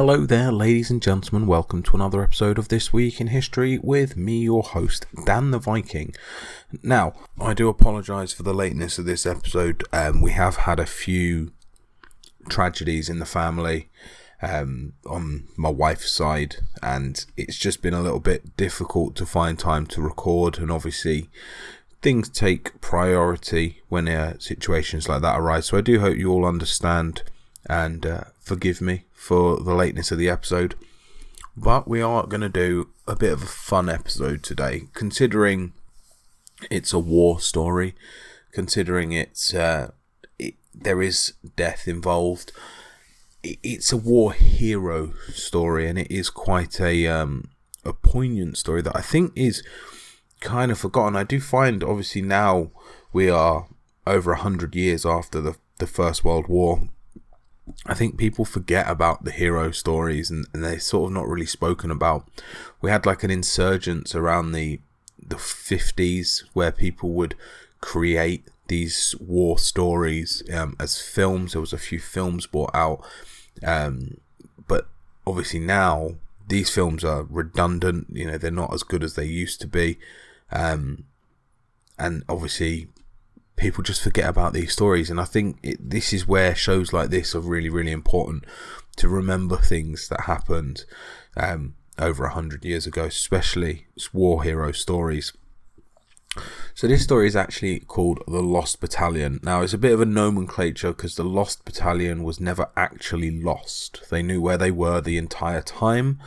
Hello there, ladies and gentlemen. Welcome to another episode of This Week in History with me, your host, Dan the Viking. Now, I do apologise for the lateness of this episode. Um, we have had a few tragedies in the family um, on my wife's side, and it's just been a little bit difficult to find time to record. And obviously, things take priority when uh, situations like that arise. So I do hope you all understand and uh, forgive me for the lateness of the episode. But we are going to do a bit of a fun episode today, considering it's a war story, considering it's uh, it, there is death involved. It, it's a war hero story, and it is quite a um, a poignant story that I think is kind of forgotten. I do find, obviously, now we are over a hundred years after the the First World War. I think people forget about the hero stories and, and they're sort of not really spoken about. We had like an insurgence around the the 50s where people would create these war stories um, as films. There was a few films brought out, um, but obviously now these films are redundant. You know they're not as good as they used to be, um, and obviously people just forget about these stories. And I think it, this is where shows like this are really, really important to remember things that happened um, over a hundred years ago, especially war hero stories. So this story is actually called the Lost Battalion. Now it's a bit of a nomenclature because the Lost Battalion was never actually lost. They knew where they were the entire time,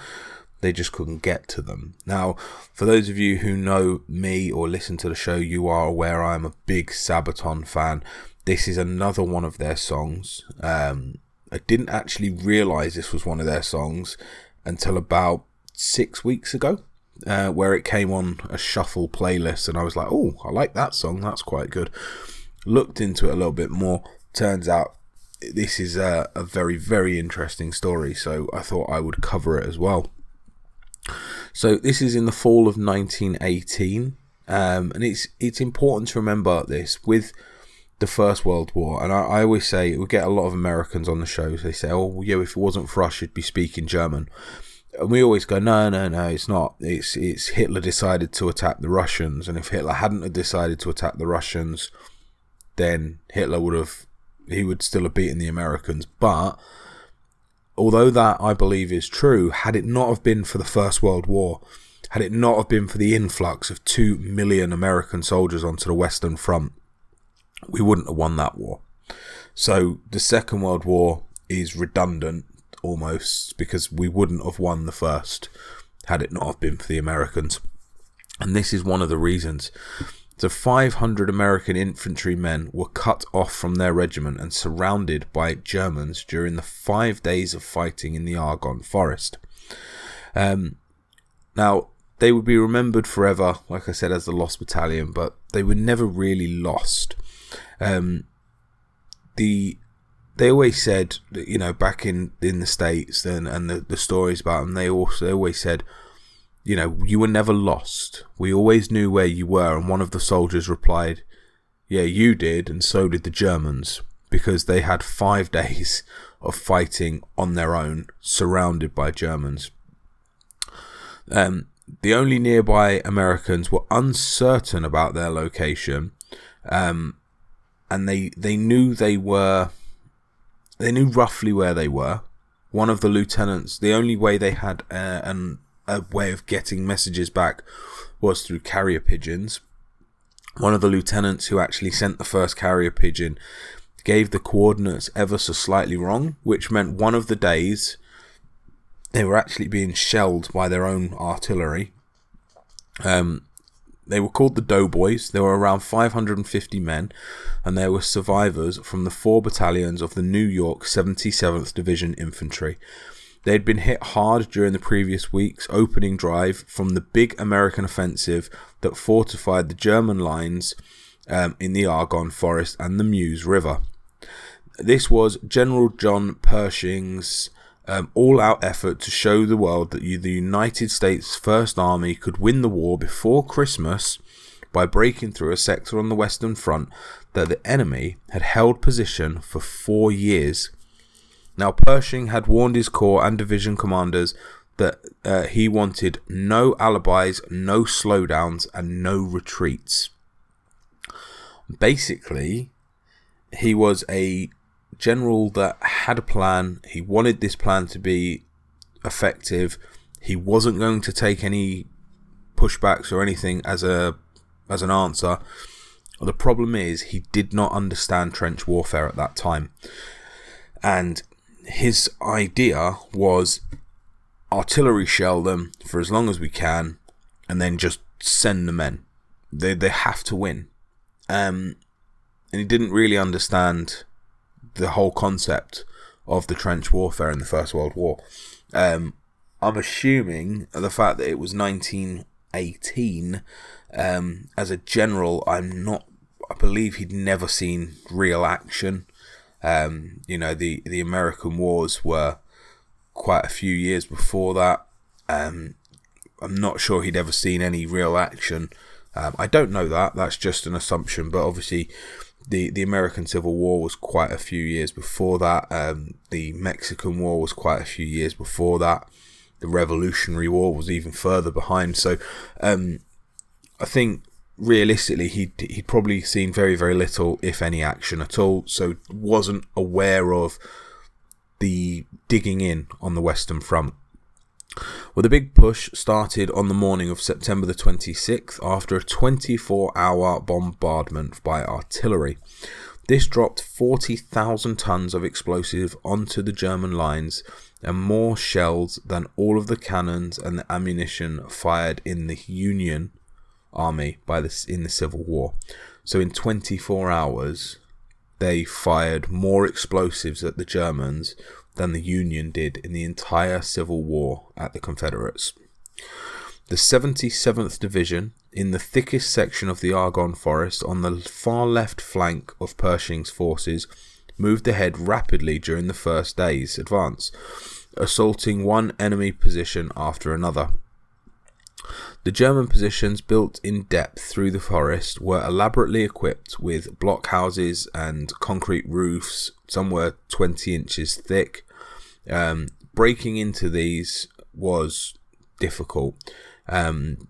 they just couldn't get to them. Now, for those of you who know me or listen to the show, you are aware I am a big Sabaton fan. This is another one of their songs. Um, I didn't actually realize this was one of their songs until about six weeks ago, uh, where it came on a shuffle playlist, and I was like, "Oh, I like that song. That's quite good." Looked into it a little bit more. Turns out this is a, a very, very interesting story, so I thought I would cover it as well. So this is in the fall of 1918, um, and it's it's important to remember this with the First World War. And I, I, always say we get a lot of Americans on the show. They say, "Oh, yeah, if it wasn't for us, you'd be speaking German." And we always go, "No, no, no, it's not. It's it's Hitler decided to attack the Russians, and if Hitler hadn't decided to attack the Russians, then Hitler would have he would still have beaten the Americans, but." Although that I believe is true, had it not have been for the First World War, had it not have been for the influx of two million American soldiers onto the Western Front, we wouldn't have won that war. So the Second World War is redundant almost because we wouldn't have won the first had it not have been for the Americans. And this is one of the reasons the 500 American infantrymen were cut off from their regiment and surrounded by Germans during the five days of fighting in the Argonne Forest. Um, now, they would be remembered forever, like I said, as the Lost Battalion, but they were never really lost. Um, the they always said, you know, back in, in the states and and the, the stories about them, they also they always said, you know, you were never lost. We always knew where you were. And one of the soldiers replied, Yeah, you did, and so did the Germans, because they had five days of fighting on their own, surrounded by Germans. Um, the only nearby Americans were uncertain about their location, um, and they they knew they were they knew roughly where they were. One of the lieutenants, the only way they had uh, an a way of getting messages back was through carrier pigeons. One of the lieutenants who actually sent the first carrier pigeon gave the coordinates ever so slightly wrong, which meant one of the days they were actually being shelled by their own artillery. Um, they were called the Doughboys. There were around 550 men, and there were survivors from the four battalions of the New York 77th Division Infantry. They had been hit hard during the previous week's opening drive from the big American offensive that fortified the German lines um, in the Argonne Forest and the Meuse River. This was General John Pershing's um, all out effort to show the world that the United States First Army could win the war before Christmas by breaking through a sector on the Western Front that the enemy had held position for four years Now, Pershing had warned his corps and division commanders that uh, he wanted no alibis, no slowdowns, and no retreats. Basically, he was a general that had a plan. He wanted this plan to be effective. He wasn't going to take any pushbacks or anything as a as an answer. The problem is he did not understand trench warfare at that time. And his idea was artillery shell them for as long as we can and then just send the men. They they have to win. Um, and he didn't really understand the whole concept of the trench warfare in the First World War. Um, I'm assuming the fact that it was 1918. Um, as a general, I'm not. I believe he'd never seen real action. Um, you know, the the American wars were quite a few years before that. Um, I'm not sure he'd ever seen any real action. Um, I don't know that. That's just an assumption. But obviously, the the American Civil War was quite a few years before that. Um, the Mexican War was quite a few years before that. The Revolutionary War was even further behind. So, um, I think realistically, he'd he'd probably seen very very little, if any, action at all. So wasn't aware of the digging in on the Western Front. Well, the big push started on the morning of September the 26th after a 24 hour bombardment by artillery. This dropped 40,000 tons of explosive onto the German lines and more shells than all of the cannons and the ammunition fired in the Union army by the, in the Civil War. So in 24 hours, they fired more explosives at the Germans than the Union did in the entire Civil War at the Confederates. The 77th Division, in the thickest section of the Argonne Forest on the far left flank of Pershing's forces, moved ahead rapidly during the first day's advance, assaulting one enemy position after another. The German positions, built in depth through the forest, were elaborately equipped with blockhouses and concrete roofs. Some were 20 inches thick. Um, breaking into these was difficult, um,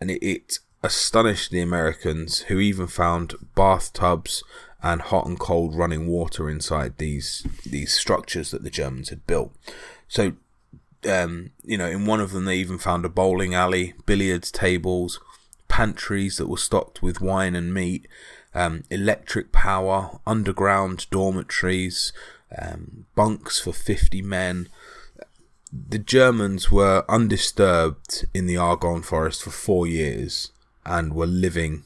and it, it astonished the Americans, who even found bathtubs and hot and cold running water inside these these structures that the Germans had built. So um, you know, in one of them they even found a bowling alley, billiards tables, pantries that were stocked with wine and meat, um, electric power, underground dormitories, um, bunks for 50 men. The Germans were undisturbed in the Argonne forest for four years and were living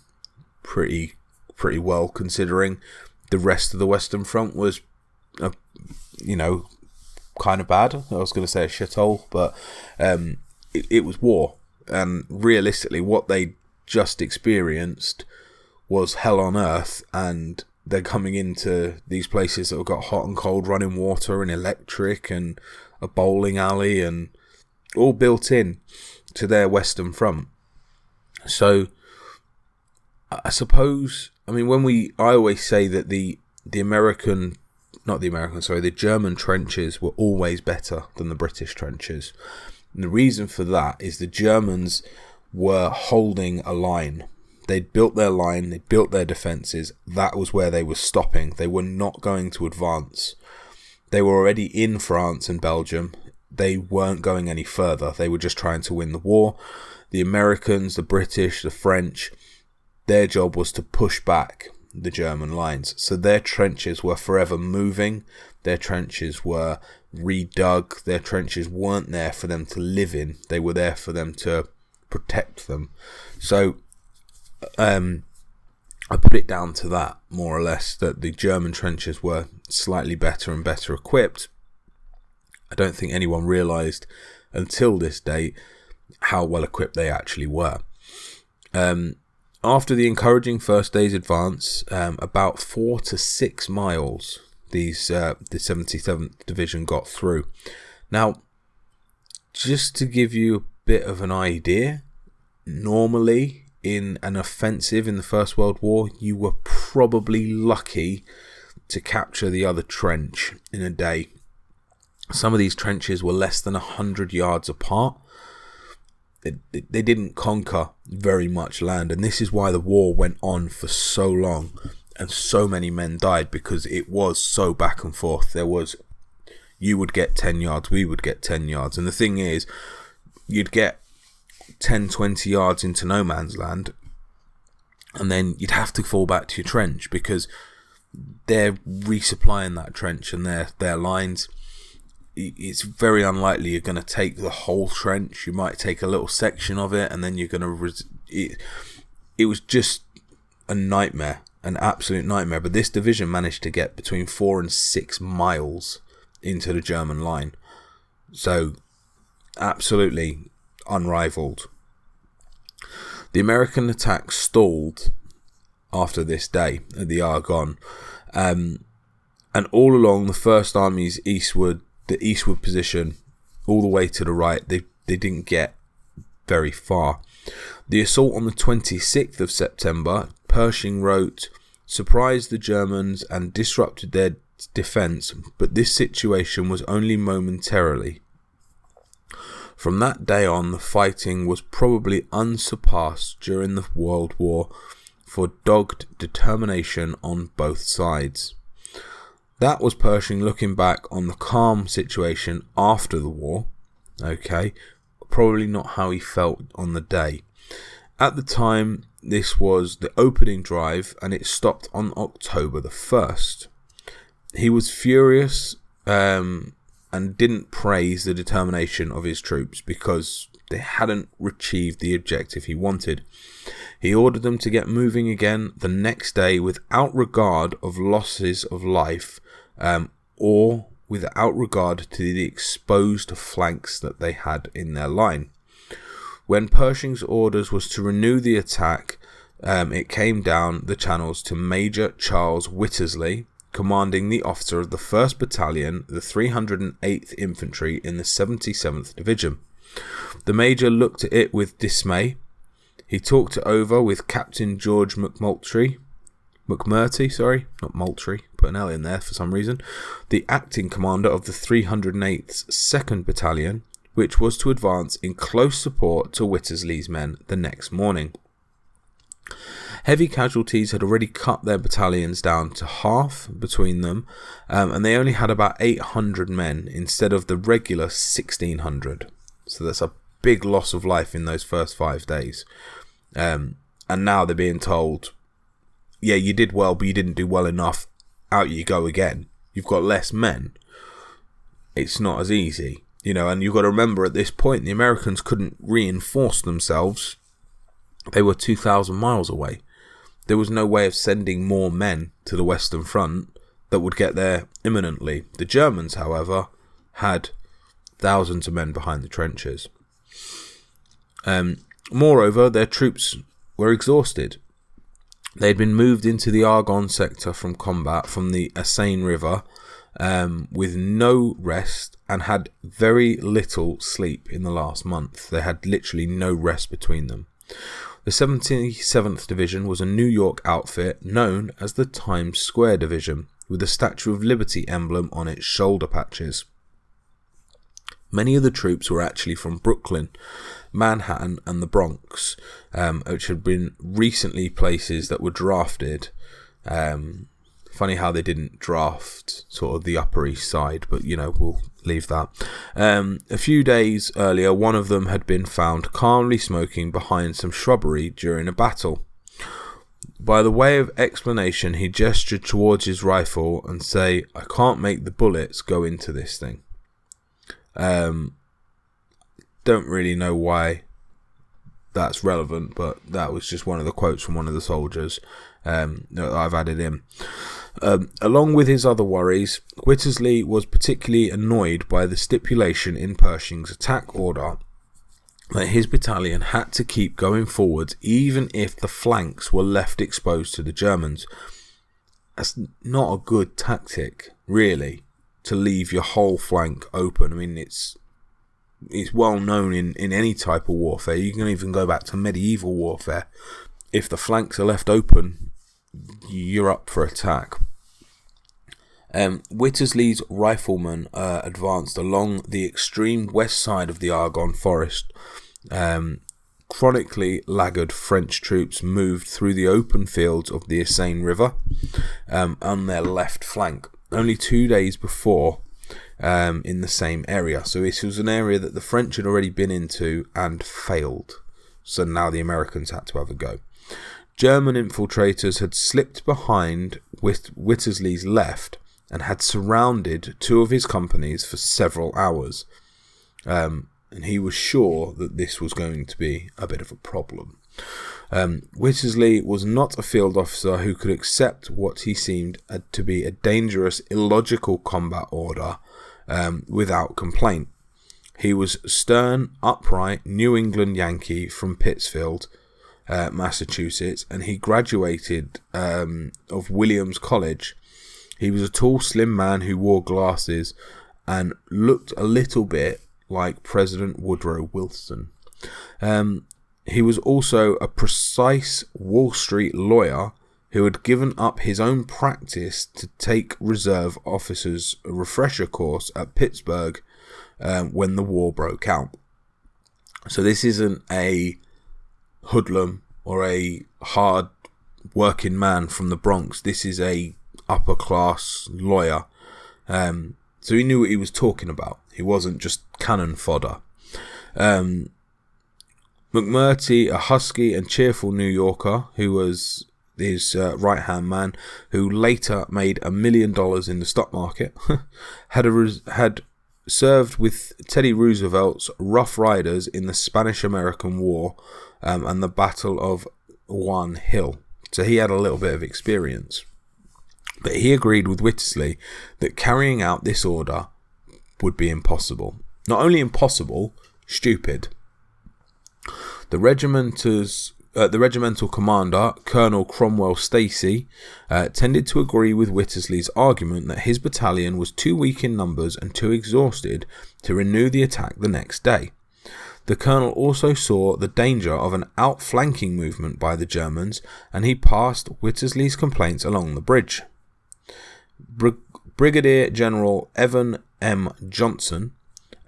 pretty pretty well considering the rest of the Western Front was, you know, kind of bad. I was going to say a shithole, but um, it, it was war. And realistically, what they just experienced was hell on earth. And they're coming into these places that have got hot and cold running water and electric and a bowling alley and all built in to their Western Front. So I suppose I mean when we I always say that the the American not the American, sorry, the German trenches were always better than the British trenches. And the reason for that is the Germans were holding a line. They'd built their line, they built their defences, that was where they were stopping. They were not going to advance. They were already in France and Belgium. They weren't going any further. They were just trying to win the war. The Americans, the British, the French, their job was to push back the German lines. So their trenches were forever moving, their trenches were redug, their trenches weren't there for them to live in, they were there for them to protect them. So um, I put it down to that, more or less, that the German trenches were slightly better and better equipped. I don't think anyone realised until this date how well equipped they actually were. Um, after the encouraging first day's advance, um, about four to six miles, these uh, the 77th Division got through. Now, just to give you a bit of an idea, normally in an offensive in the First World War, you were probably lucky to capture the other trench in a day. Some of these trenches were less than 100 yards apart. It, they didn't conquer very much land, and this is why the war went on for so long and so many men died because it was so back and forth. There was, you would get 10 yards, we would get 10 yards. And the thing is, you'd get 10, 20 yards into no man's land, and then you'd have to fall back to your trench because they're resupplying that trench and their their lines. It's very unlikely you're going to take the whole trench. You might take a little section of it, and then you're going to. Res- it, it was just a nightmare, an absolute nightmare. But this division managed to get between four and six miles into the German line, so absolutely unrivaled. The American attack stalled after this day at the Argonne, um, and all along the First Army's eastward, the eastward position, all the way to the right, they they didn't get very far. The assault on the 26th of September, Pershing wrote, surprised the Germans and disrupted their defence, but this situation was only momentarily. From that day on, the fighting was probably unsurpassed during the World War for dogged determination on both sides. That was Pershing looking back on the calm situation after the war. Okay, probably not how he felt on the day. At the time, this was the opening drive and it stopped on October the 1st. He was furious um, and didn't praise the determination of his troops because they hadn't achieved the objective he wanted. He ordered them to get moving again the next day without regard of losses of life um, or without regard to the exposed flanks that they had in their line. When Pershing's orders was to renew the attack, um, it came down the channels to Major Charles Whittersley, commanding the officer of the 1st Battalion, the 308th Infantry in the 77th Division. The Major looked at it with dismay. He talked it over with Captain George McMultry, McMurtry, sorry, not Moultrie, put an L in there for some reason, the acting commander of the 308th 2nd Battalion, which was to advance in close support to Whittersley's men the next morning. Heavy casualties had already cut their battalions down to half between them, um, and they only had about 800 men instead of the regular 1600. So that's a big loss of life in those first five days. Um, and now they're being told, yeah, you did well, but you didn't do well enough. Out you go again. You've got less men. It's not as easy, you know, and you've got to remember at this point the Americans couldn't reinforce themselves. They were 2,000 miles away there was no way of sending more men to the Western Front that would get there imminently. The Germans, however, had thousands of men behind the trenches. Um, moreover, their troops were exhausted. They had been moved into the Argonne sector from combat from the Aisne River um, with no rest and had very little sleep in the last month. They had literally no rest between them. The 77th Division was a New York outfit known as the Times Square Division, with the Statue of Liberty emblem on its shoulder patches. Many of the troops were actually from Brooklyn, Manhattan, and the Bronx, um, which had been recently places that were drafted um, Funny how they didn't draft sort of the Upper East Side, but you know, we'll leave that. Um, a few days earlier, one of them had been found calmly smoking behind some shrubbery during a battle. By the way of explanation, he gestured towards his rifle and say, "I can't make the bullets go into this thing." Um, don't really know why that's relevant, but that was just one of the quotes from one of the soldiers um, that I've added in. Um, along with his other worries, Whittersley was particularly annoyed by the stipulation in Pershing's attack order that his battalion had to keep going forwards even if the flanks were left exposed to the Germans. That's not a good tactic, really, to leave your whole flank open. I mean, it's it's well known in, in any type of warfare. You can even go back to medieval warfare. If the flanks are left open, you're up for attack. Um, Wittersley's riflemen uh, advanced along the extreme west side of the Argonne Forest. Um, chronically laggard French troops moved through the open fields of the Seine River um, on their left flank. Only two days before, um, in the same area. So this was an area that the French had already been into and failed. So now the Americans had to have a go. German infiltrators had slipped behind with Wittersley's left and had surrounded two of his companies for several hours. Um, and he was sure that this was going to be a bit of a problem. Um, Wittersley was not a field officer who could accept what he seemed to be a dangerous, illogical combat order um, without complaint. He was stern, upright New England Yankee from Pittsfield, uh, Massachusetts, and he graduated um, of Williams College. He was a tall, slim man who wore glasses and looked a little bit like President Woodrow Wilson. Um, he was also a precise Wall Street lawyer who had given up his own practice to take reserve officers a refresher course at Pittsburgh um, when the war broke out. So this isn't a hoodlum or a hard working man from the Bronx. This is a upper class lawyer. Um, so he knew what he was talking about. He wasn't just cannon fodder. Um, McMurtry, a husky and cheerful New Yorker who was his uh, right hand man, who later made a million dollars in the stock market, had a, had served with Teddy Roosevelt's Rough Riders in the Spanish American War um, and the Battle of Guan Hill. So he had a little bit of experience. But he agreed with Wittersley that carrying out this order would be impossible. Not only impossible, stupid. The regiment's uh, the regimental commander, Colonel Cromwell Stacey, uh, tended to agree with Wittersley's argument that his battalion was too weak in numbers and too exhausted to renew the attack the next day. The colonel also saw the danger of an outflanking movement by the Germans, and he passed Wittersley's complaints along the bridge. Brig- Brigadier General Evan M. Johnson,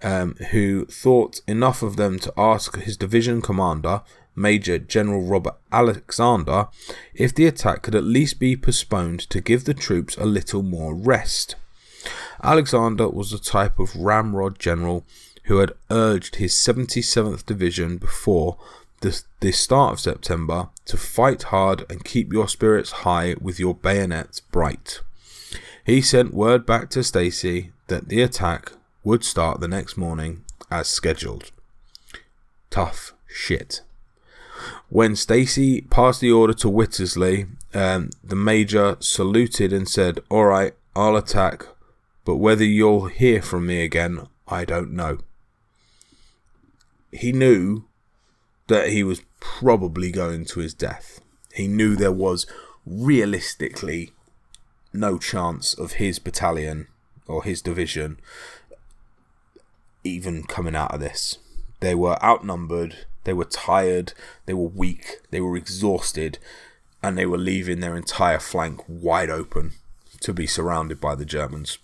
um, who thought enough of them to ask his division commander, Major General Robert Alexander if the attack could at least be postponed to give the troops a little more rest. Alexander was the type of ramrod general who had urged his 77th Division before the, the start of September to fight hard and keep your spirits high with your bayonets bright. He sent word back to Stacey that the attack would start the next morning as scheduled. Tough shit. When Stacey passed the order to Wittersley, um, the major saluted and said, All right, I'll attack, but whether you'll hear from me again, I don't know. He knew that he was probably going to his death. He knew there was realistically no chance of his battalion or his division even coming out of this. They were outnumbered they were tired, they were weak, they were exhausted, and they were leaving their entire flank wide open to be surrounded by the Germans.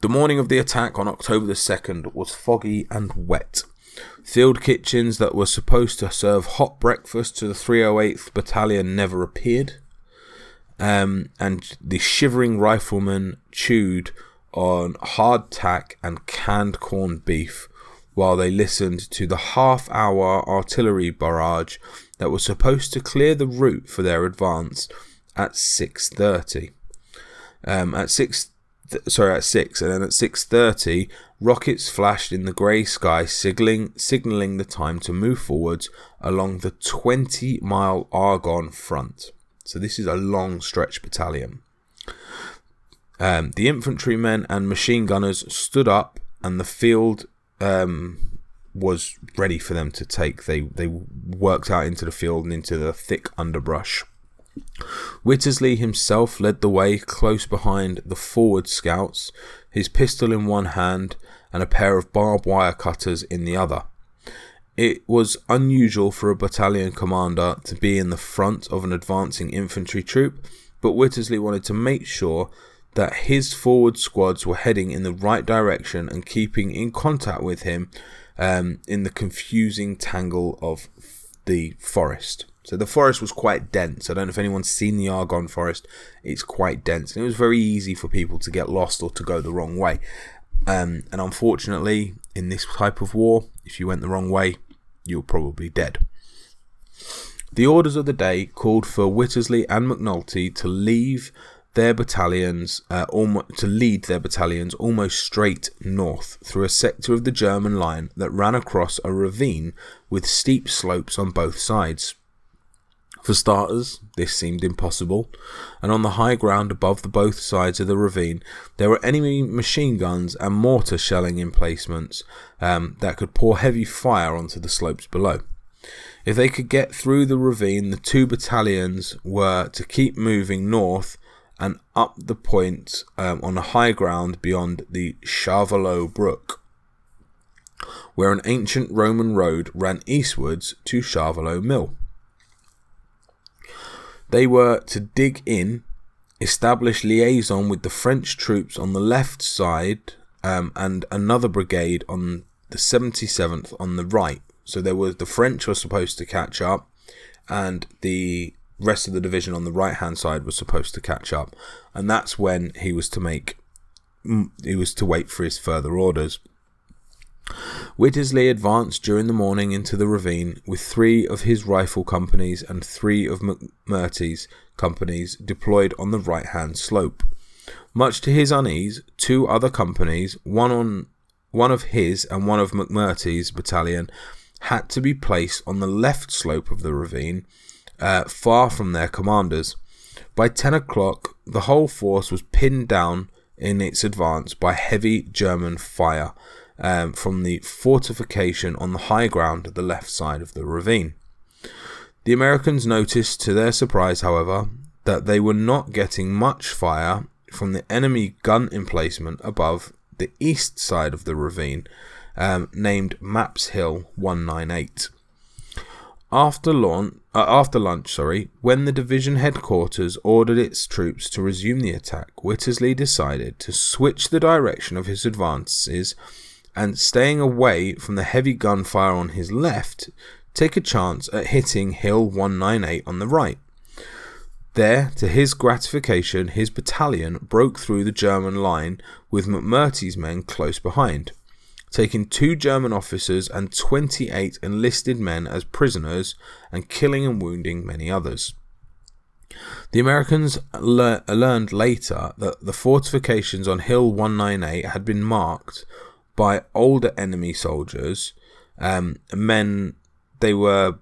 The morning of the attack on October the 2nd was foggy and wet. Field kitchens that were supposed to serve hot breakfast to the 308th Battalion never appeared, um, and the shivering riflemen chewed on hardtack and canned corned beef while they listened to the half hour artillery barrage that was supposed to clear the route for their advance at 6.30. Um, at 6 th- sorry at 6 and then at 6.30 rockets flashed in the grey sky signaling, signaling the time to move forwards along the 20 mile argonne front so this is a long stretch battalion um, the infantrymen and machine gunners stood up and the field um, was ready for them to take. They they worked out into the field and into the thick underbrush. Wittersley himself led the way close behind the forward scouts, his pistol in one hand and a pair of barbed wire cutters in the other. It was unusual for a battalion commander to be in the front of an advancing infantry troop, but Wittersley wanted to make sure that his forward squads were heading in the right direction and keeping in contact with him um, in the confusing tangle of the forest. So the forest was quite dense. I don't know if anyone's seen the Argonne forest. It's quite dense, and it was very easy for people to get lost or to go the wrong way. Um, and unfortunately, in this type of war, if you went the wrong way, you're probably dead. The orders of the day called for Wittersley and McNulty to leave their battalions uh, to lead their battalions almost straight north through a sector of the German line that ran across a ravine with steep slopes on both sides. For starters, this seemed impossible, and on the high ground above the both sides of the ravine, there were enemy machine guns and mortar shelling emplacements um, that could pour heavy fire onto the slopes below. If they could get through the ravine, the two battalions were to keep moving north and up the point um, on a high ground beyond the Charlevaux Brook, where an ancient Roman road ran eastwards to Charlevaux Mill. They were to dig in, establish liaison with the French troops on the left side, um, and another brigade on the 77th on the right. So there was the French were supposed to catch up, and the rest of the division on the right hand side was supposed to catch up, and that's when he was to make mm, he was to wait for his further orders. Whittlesey advanced during the morning into the ravine with three of his rifle companies and three of McMurtry's companies deployed on the right hand slope. Much to his unease, two other companies, one on one of his and one of McMurtry's battalion, had to be placed on the left slope of the ravine, uh, far from their commanders. By 10 o'clock, the whole force was pinned down in its advance by heavy German fire um, from the fortification on the high ground at the left side of the ravine. The Americans noticed, to their surprise, however, that they were not getting much fire from the enemy gun emplacement above the east side of the ravine, um, named Maps Hill 198. After uh, after lunch, sorry, when the division headquarters ordered its troops to resume the attack, Whittlesey decided to switch the direction of his advances and staying away from the heavy gunfire on his left, take a chance at hitting Hill 198 on the right. There, to his gratification, his battalion broke through the German line with McMurtry's men close behind, taking two German officers and 28 enlisted men as prisoners and killing and wounding many others. The Americans le- learned later that the fortifications on Hill 198 had been marked by older enemy soldiers, um, men. They were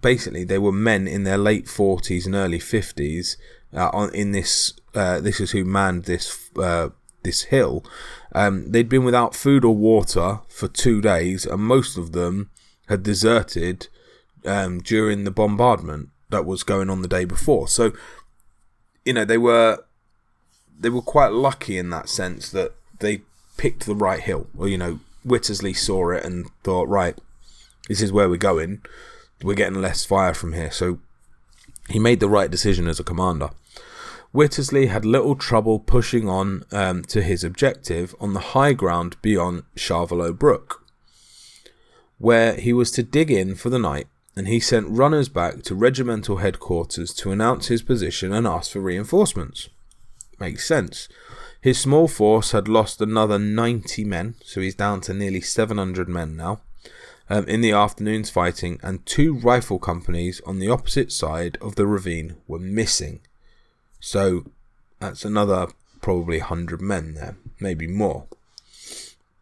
basically they were men in their late forties and early fifties. Uh, on in this, uh, this is who manned this uh, this hill. Um, they'd been without food or water for two days, and most of them had deserted um, during the bombardment that was going on the day before. So, you know, they were they were quite lucky in that sense that they picked the right hill. Or, you know, Wittersley saw it and thought, right, this is where we're going. We're getting less fire from here. So he made the right decision as a commander. Whittlesey had little trouble pushing on um, to his objective on the high ground beyond Charlevaux Brook, where he was to dig in for the night, and he sent runners back to regimental headquarters to announce his position and ask for reinforcements. Makes sense. His small force had lost another 90 men, so he's down to nearly 700 men now, um, in the afternoon's fighting, and two rifle companies on the opposite side of the ravine were missing. So that's another probably 100 men there, maybe more.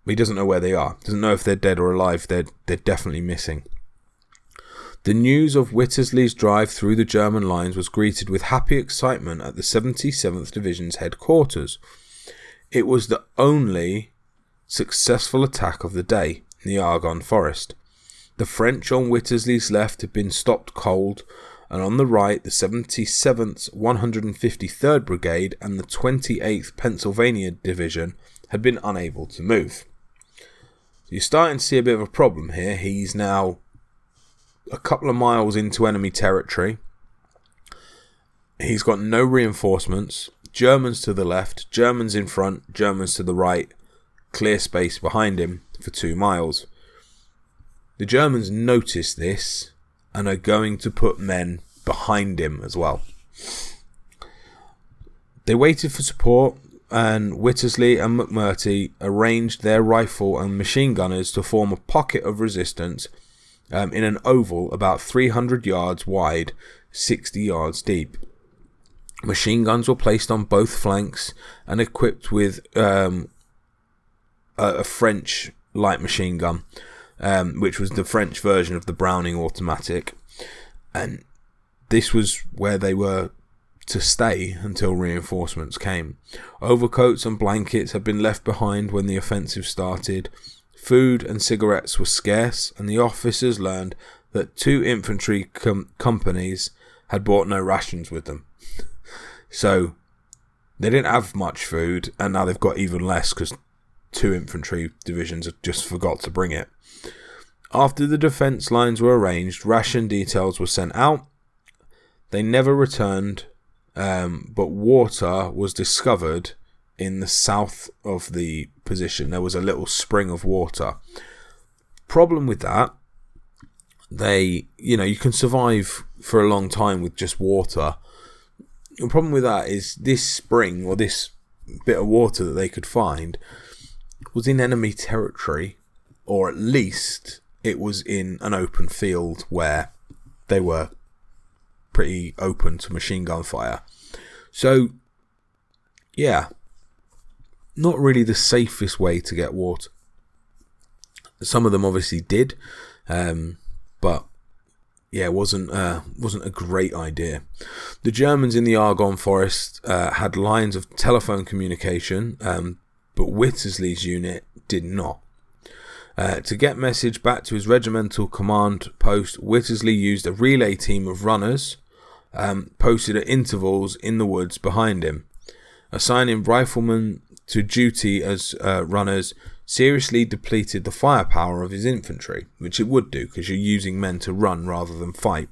He doesn't know where they are, doesn't know if they're dead or alive, they're, they're definitely missing. The news of Wittersley's drive through the German lines was greeted with happy excitement at the 77th Division's headquarters. It was the only successful attack of the day in the Argonne Forest. The French on Wittersley's left had been stopped cold, and on the right, the 77th 153rd Brigade and the 28th Pennsylvania Division had been unable to move. you're starting to see a bit of a problem here. He's now a couple of miles into enemy territory. He's got no reinforcements Germans to the left, Germans in front, Germans to the right, clear space behind him for two miles. The Germans notice this and are going to put men behind him as well. They waited for support, and Wittersley and McMurtry arranged their rifle and machine gunners to form a pocket of resistance um, in an oval about 300 yards wide, 60 yards deep. Machine guns were placed on both flanks and equipped with um, a, a, French light machine gun, um, which was the French version of the Browning automatic. And this was where they were to stay until reinforcements came. Overcoats and blankets had been left behind when the offensive started. Food and cigarettes were scarce, and the officers learned that two infantry com- companies had brought no rations with them. So they didn't have much food, and now they've got even less because two infantry divisions just forgot to bring it. After the defence lines were arranged, ration details were sent out. They never returned, um, but water was discovered in the south of the position. There was a little spring of water. Problem with that, they, you know, you can survive for a long time with just water, the problem with that is this spring or this bit of water that they could find was in enemy territory, or at least it was in an open field where they were pretty open to machine gun fire. So, yeah, not really the safest way to get water. Some of them obviously did, um, but yeah, wasn't uh, wasn't a great idea. The Germans in the Argonne Forest uh, had lines of telephone communication, um, but Wittersley's unit did not. Uh, to get message back to his regimental command post, Wittersley used a relay team of runners um, posted at intervals in the woods behind him, assigning riflemen to duty as uh, runners seriously depleted the firepower of his infantry, which it would do because you're using men to run rather than fight.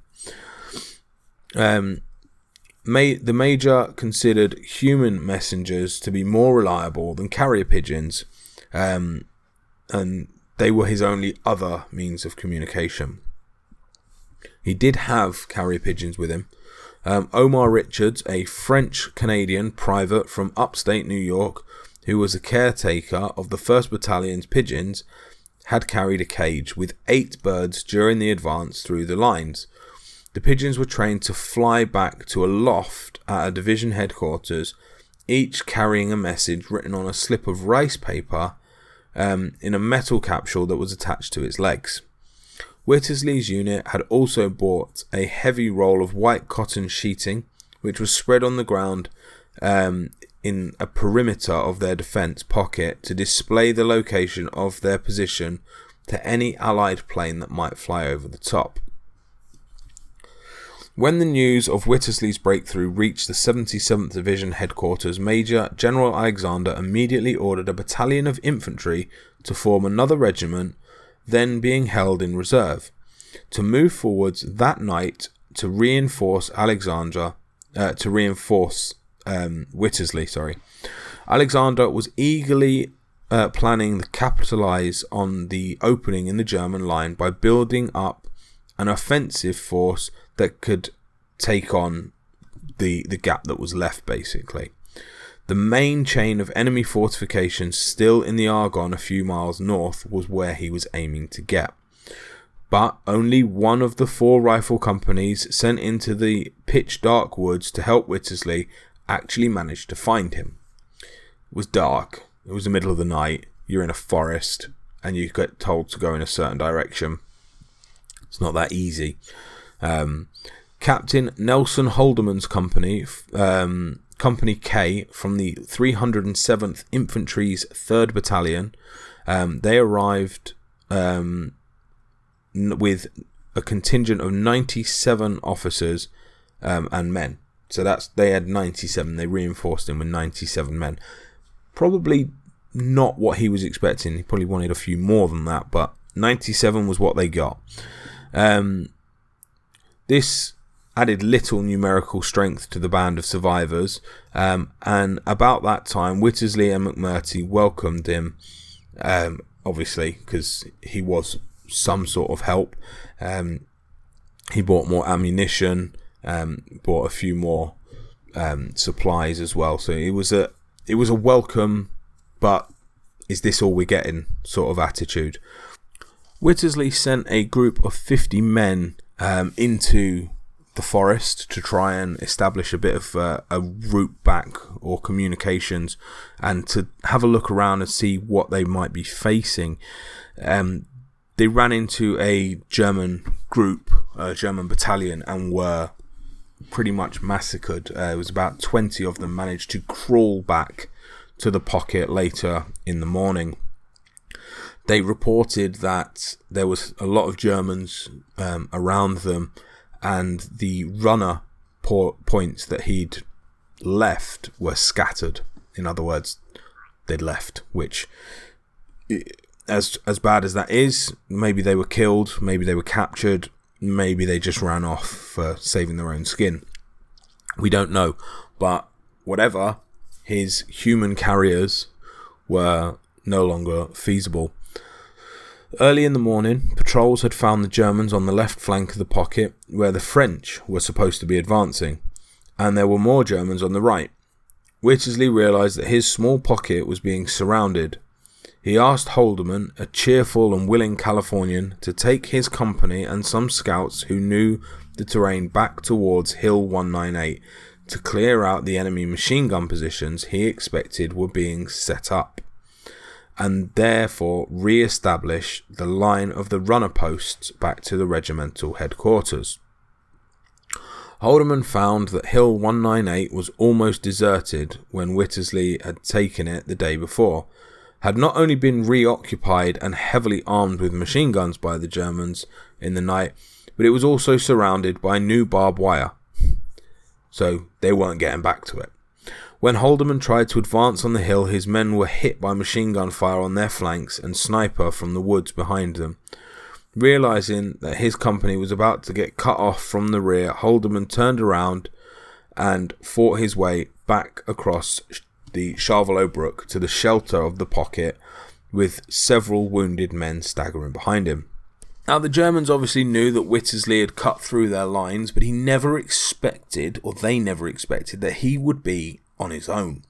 Um, may, the major considered human messengers to be more reliable than carrier pigeons, um, and they were his only other means of communication. He did have carrier pigeons with him. Um, Omar Richards, a French Canadian private from upstate New York, who was a caretaker of the 1st Battalion's pigeons, had carried a cage with eight birds during the advance through the lines. The pigeons were trained to fly back to a loft at a division headquarters, each carrying a message written on a slip of rice paper um, in a metal capsule that was attached to its legs. Wittersley's unit had also bought a heavy roll of white cotton sheeting, which was spread on the ground um, in a perimeter of their defence pocket to display the location of their position to any Allied plane that might fly over the top. When the news of Wittersley's breakthrough reached the 77th Division headquarters, Major General Alexander immediately ordered a battalion of infantry to form another regiment, then being held in reserve, to move forwards that night to reinforce Alexandra, uh, to reinforce um, Wittersley, sorry. Alexander was eagerly uh, planning to capitalize on the opening in the German line by building up an offensive force that could take on the the gap that was left basically. The main chain of enemy fortifications still in the Argonne a few miles north was where he was aiming to get. But only one of the four rifle companies sent into the pitch dark woods to help Wittersley actually managed to find him. It was dark, it was the middle of the night, you're in a forest, and you get told to go in a certain direction. It's not that easy. Um, Captain Nelson Holderman's company, um, Company K from the 307th Infantry's 3rd Battalion, um, they arrived um, with a contingent of 97 officers um, and men. So that's they had 97. They reinforced him with 97 men. Probably not what he was expecting. He probably wanted a few more than that, but 97 was what they got. Um, this added little numerical strength to the band of survivors. Um, and about that time, Wittersley and McMurtry welcomed him, um, obviously, because he was some sort of help. Um, he bought more ammunition, um, bought a few more um, supplies as well. So it was a it was a welcome, but is this all we're getting sort of attitude. Wittersley sent a group of 50 men um, into the forest to try and establish a bit of uh, a route back or communications and to have a look around and see what they might be facing. Um, they ran into a German group, a German battalion, and were pretty much massacred. Uh, it was about 20 of them managed to crawl back to the pocket later in the morning. They reported that there was a lot of Germans um, around them, and the runner po- points that he'd left were scattered. In other words, they'd left, which as as bad as that is, maybe they were killed, maybe they were captured, maybe they just ran off for saving their own skin. We don't know, but whatever, his human carriers were no longer feasible. Early in the morning, patrols had found the Germans on the left flank of the pocket where the French were supposed to be advancing, and there were more Germans on the right. Wittersley realised that his small pocket was being surrounded he asked Holderman, a cheerful and willing Californian, to take his company and some scouts who knew the terrain back towards Hill 198 to clear out the enemy machine gun positions he expected were being set up, and therefore re establish the line of the runner posts back to the regimental headquarters. Holderman found that Hill 198 was almost deserted when Wittersley had taken it the day before had not only been reoccupied and heavily armed with machine guns by the Germans in the night, but it was also surrounded by new barbed wire. So they weren't getting back to it. When Holderman tried to advance on the hill, his men were hit by machine gun fire on their flanks and sniper from the woods behind them. Realizing that his company was about to get cut off from the rear, Holderman turned around and fought his way back across the Charlevaux Brook to the shelter of the pocket with several wounded men staggering behind him. Now, the Germans obviously knew that Wittersley had cut through their lines, but he never expected, or they never expected, that he would be on his own.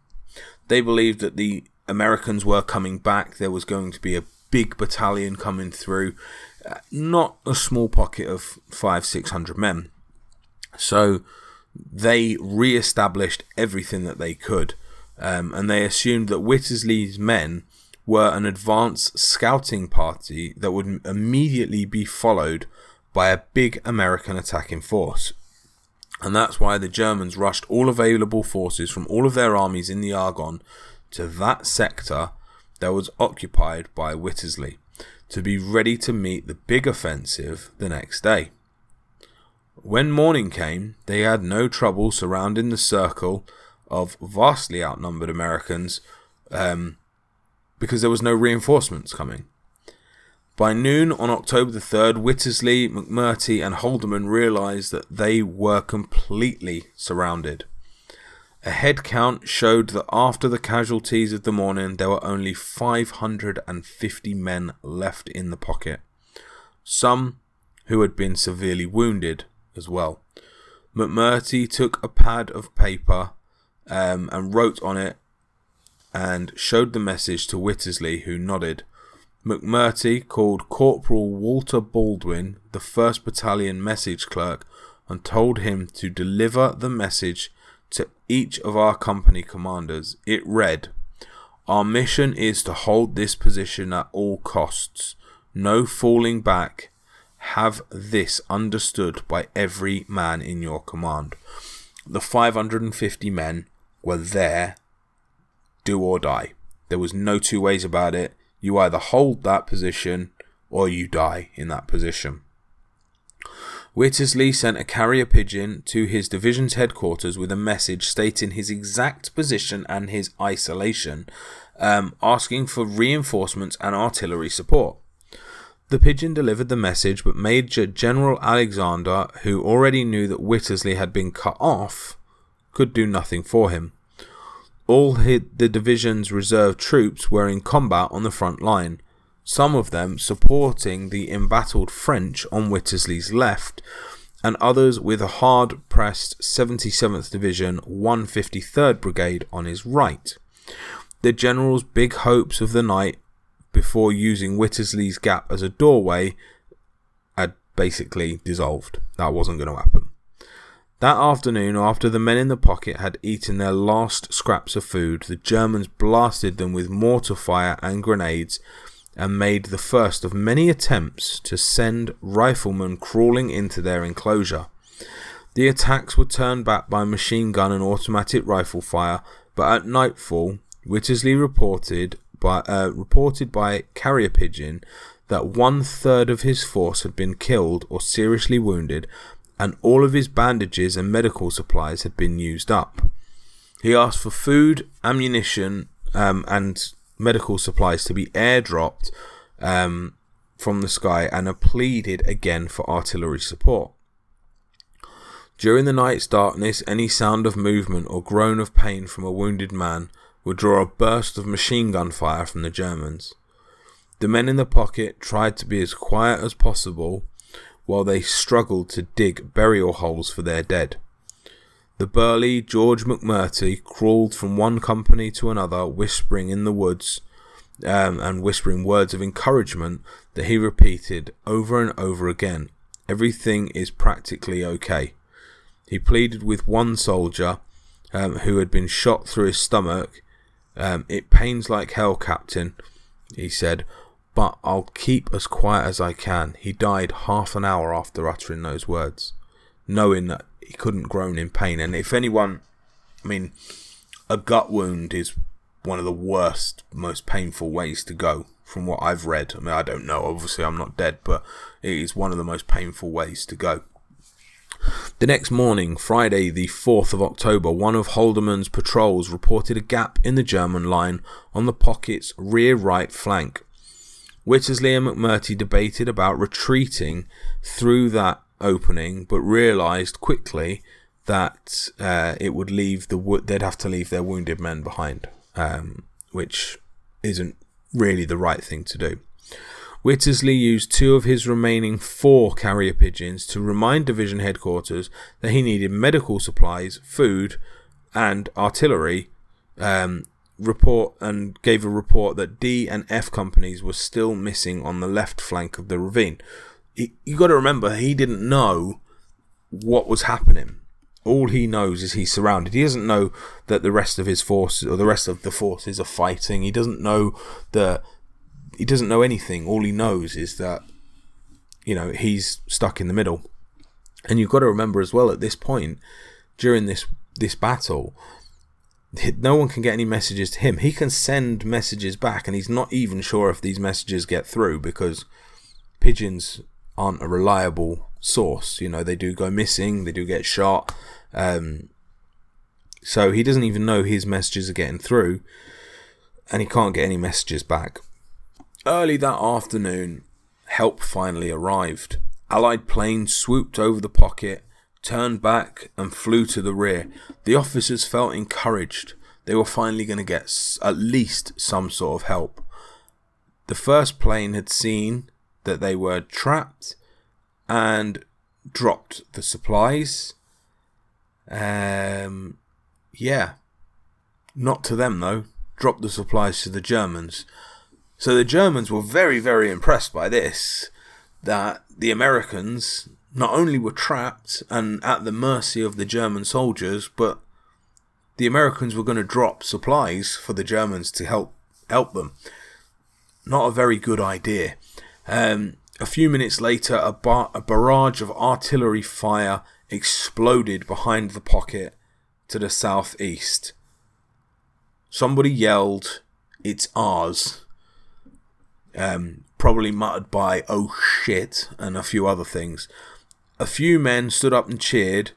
They believed that the Americans were coming back, there was going to be a big battalion coming through, uh, not a small pocket of five, six hundred men. So they re established everything that they could um, and they assumed that Wittersley's men were an advance scouting party that would immediately be followed by a big American attacking force. And that's why the Germans rushed all available forces from all of their armies in the Argonne to that sector that was occupied by Wittersley to be ready to meet the big offensive the next day. When morning came, they had no trouble surrounding the circle of vastly outnumbered Americans um, because there was no reinforcements coming. By noon on October the 3rd, Wittersley, McMurtry, and Holderman realized that they were completely surrounded. A head count showed that after the casualties of the morning, there were only 550 men left in the pocket. Some who had been severely wounded as well. McMurtry took a pad of paper um, and wrote on it and showed the message to Wittersley, who nodded. McMurtry called Corporal Walter Baldwin, the 1st Battalion message clerk, and told him to deliver the message to each of our company commanders. It read, Our mission is to hold this position at all costs. No falling back. Have this understood by every man in your command. The 550 men were there, do or die. There was no two ways about it. You either hold that position or you die in that position. Wittersley sent a carrier pigeon to his division's headquarters with a message stating his exact position and his isolation, um, asking for reinforcements and artillery support. The pigeon delivered the message, but Major General Alexander, who already knew that Whittersley had been cut off, could do nothing for him. All the division's reserve troops were in combat on the front line, some of them supporting the embattled French on Whittersley's left, and others with a hard pressed 77th Division 153rd Brigade on his right. The general's big hopes of the night before using Whittersley's Gap as a doorway had basically dissolved. That wasn't going to happen. That afternoon, after the men in the pocket had eaten their last scraps of food, the Germans blasted them with mortar fire and grenades and made the first of many attempts to send riflemen crawling into their enclosure. The attacks were turned back by machine gun and automatic rifle fire, but at nightfall, Whittersley reported by, uh, reported by carrier pigeon that one third of his force had been killed or seriously wounded, and all of his bandages and medical supplies had been used up. He asked for food, ammunition, um, and medical supplies to be airdropped um, from the sky and pleaded again for artillery support. During the night's darkness, any sound of movement or groan of pain from a wounded man would draw a burst of machine gun fire from the Germans. The men in the pocket tried to be as quiet as possible while they struggled to dig burial holes for their dead. The burly George McMurtry crawled from one company to another, whispering in the woods um, and whispering words of encouragement that he repeated over and over again. Everything is practically okay. He pleaded with one soldier um, who had been shot through his stomach um, it pains like hell, Captain, he said, but I'll keep as quiet as I can. He died half an hour after uttering those words, knowing that he couldn't groan in pain. And if anyone, I mean, a gut wound is one of the worst, most painful ways to go, from what I've read. I mean, I don't know, obviously, I'm not dead, but it is one of the most painful ways to go. The next morning, Friday, the 4th of October, one of Holderman's patrols reported a gap in the German line on the pocket's rear right flank. Whittersley and McMurtry debated about retreating through that opening, but realised quickly that uh, it would leave the they'd have to leave their wounded men behind, um, which isn't really the right thing to do. Whittersley used two of his remaining four carrier pigeons to remind division headquarters that he needed medical supplies, food, and artillery. Um, report and gave a report that D and F companies were still missing on the left flank of the ravine. You got to remember, he didn't know what was happening. All he knows is he's surrounded. He doesn't know that the rest of his forces or the rest of the forces are fighting. He doesn't know that he doesn't know anything. All he knows is that you know he's stuck in the middle. And you've got to remember as well at this point during this this battle, no one can get any messages to him. He can send messages back, and he's not even sure if these messages get through because pigeons aren't a reliable source. You know, they do go missing, they do get shot. Um, so he doesn't even know his messages are getting through, and he can't get any messages back. Early that afternoon, help finally arrived. Allied planes swooped over the pocket, turned back, and flew to the rear. The officers felt encouraged. They were finally going to get at least some sort of help. The first plane had seen that they were trapped and dropped the supplies. Um, yeah. Not to them, though. Dropped the supplies to the Germans. So the Germans were very, very impressed by this that the Americans not only were trapped and at the mercy of the German soldiers, but the Americans were going to drop supplies for the Germans to help help them. Not a very good idea. Um, a few minutes later, a, bar- a barrage of artillery fire exploded behind the pocket to the southeast. Somebody yelled, It's ours um, probably muttered by "oh shit" and a few other things. A few men stood up and cheered.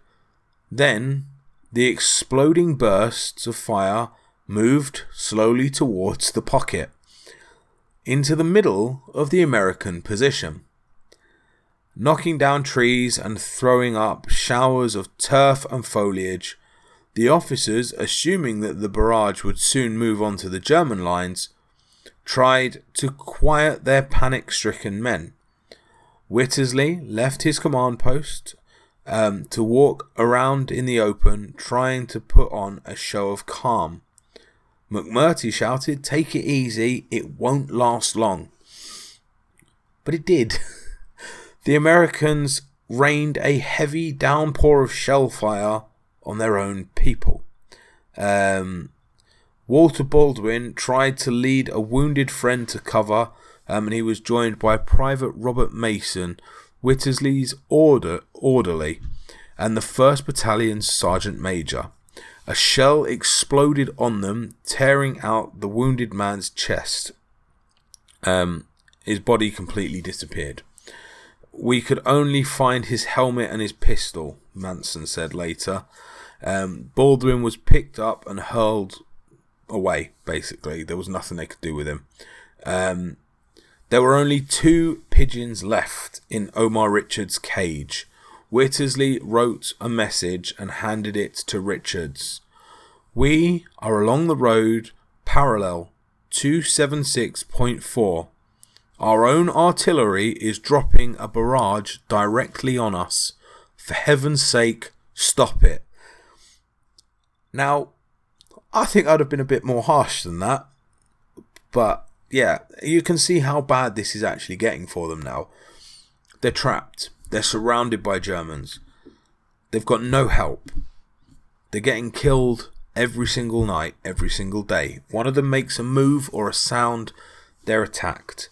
Then the exploding bursts of fire moved slowly towards the pocket. into the middle of the American position, knocking down trees and throwing up showers of turf and foliage. The officers, assuming that the barrage would soon move on to the German lines, tried to quiet their panic stricken men. Whittersley left his command post um, to walk around in the open, trying to put on a show of calm. McMurtry shouted, Take it easy, it won't last long. But it did. the Americans rained a heavy downpour of shell fire on their own people. Um, Walter Baldwin tried to lead a wounded friend to cover, um, and he was joined by Private Robert Manson, Wittersley's order, orderly, and the 1st Battalion's Sergeant Major. A shell exploded on them, tearing out the wounded man's chest. Um, his body completely disappeared. We could only find his helmet and his pistol, Manson said later. Um, Baldwin was picked up and hurled away, basically. There was nothing they could do with him. Um, there were only two pigeons left in Omar Richards' cage. Wittersley wrote a message and handed it to Richards. We are along the road parallel 276.4. Our own artillery is dropping a barrage directly on us. For heaven's sake, stop it. Now, I think I'd have been a bit more harsh than that. But yeah, you can see how bad this is actually getting for them now. They're trapped. They're surrounded by Germans. They've got no help. They're getting killed every single night, every single day. One of them makes a move or a sound, they're attacked.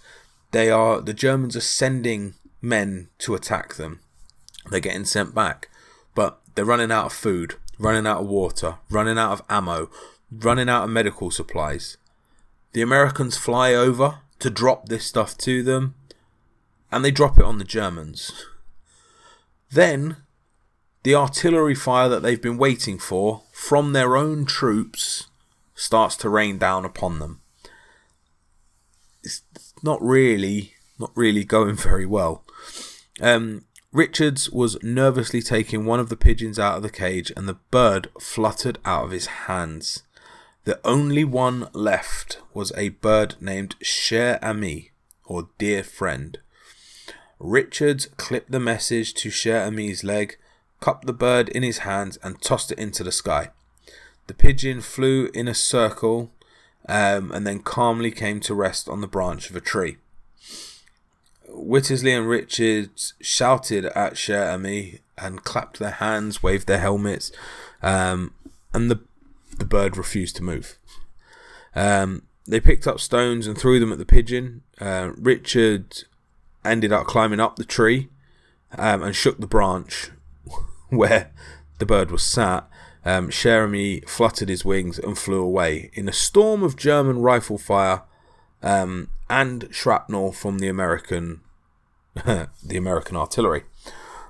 They are the Germans are sending men to attack them. They're getting sent back, but they're running out of food, running out of water, running out of ammo, running out of medical supplies. The Americans fly over to drop this stuff to them, and they drop it on the Germans. Then, the artillery fire that they've been waiting for from their own troops starts to rain down upon them. It's not really, not really going very well. Um, Richards was nervously taking one of the pigeons out of the cage, and the bird fluttered out of his hands. The only one left was a bird named Cher Ami, or Dear Friend. Richards clipped the message to Cher Ami's leg, cupped the bird in his hands, and tossed it into the sky. The pigeon flew in a circle um, and then calmly came to rest on the branch of a tree. Whittersley and Richards shouted at Cher Ami and clapped their hands, waved their helmets, um, and the the bird refused to move. Um, they picked up stones and threw them at the pigeon. Uh, Richard ended up climbing up the tree um, and shook the branch where the bird was sat. Um, Ami fluttered his wings and flew away in a storm of German rifle fire um, and shrapnel from the American the American artillery.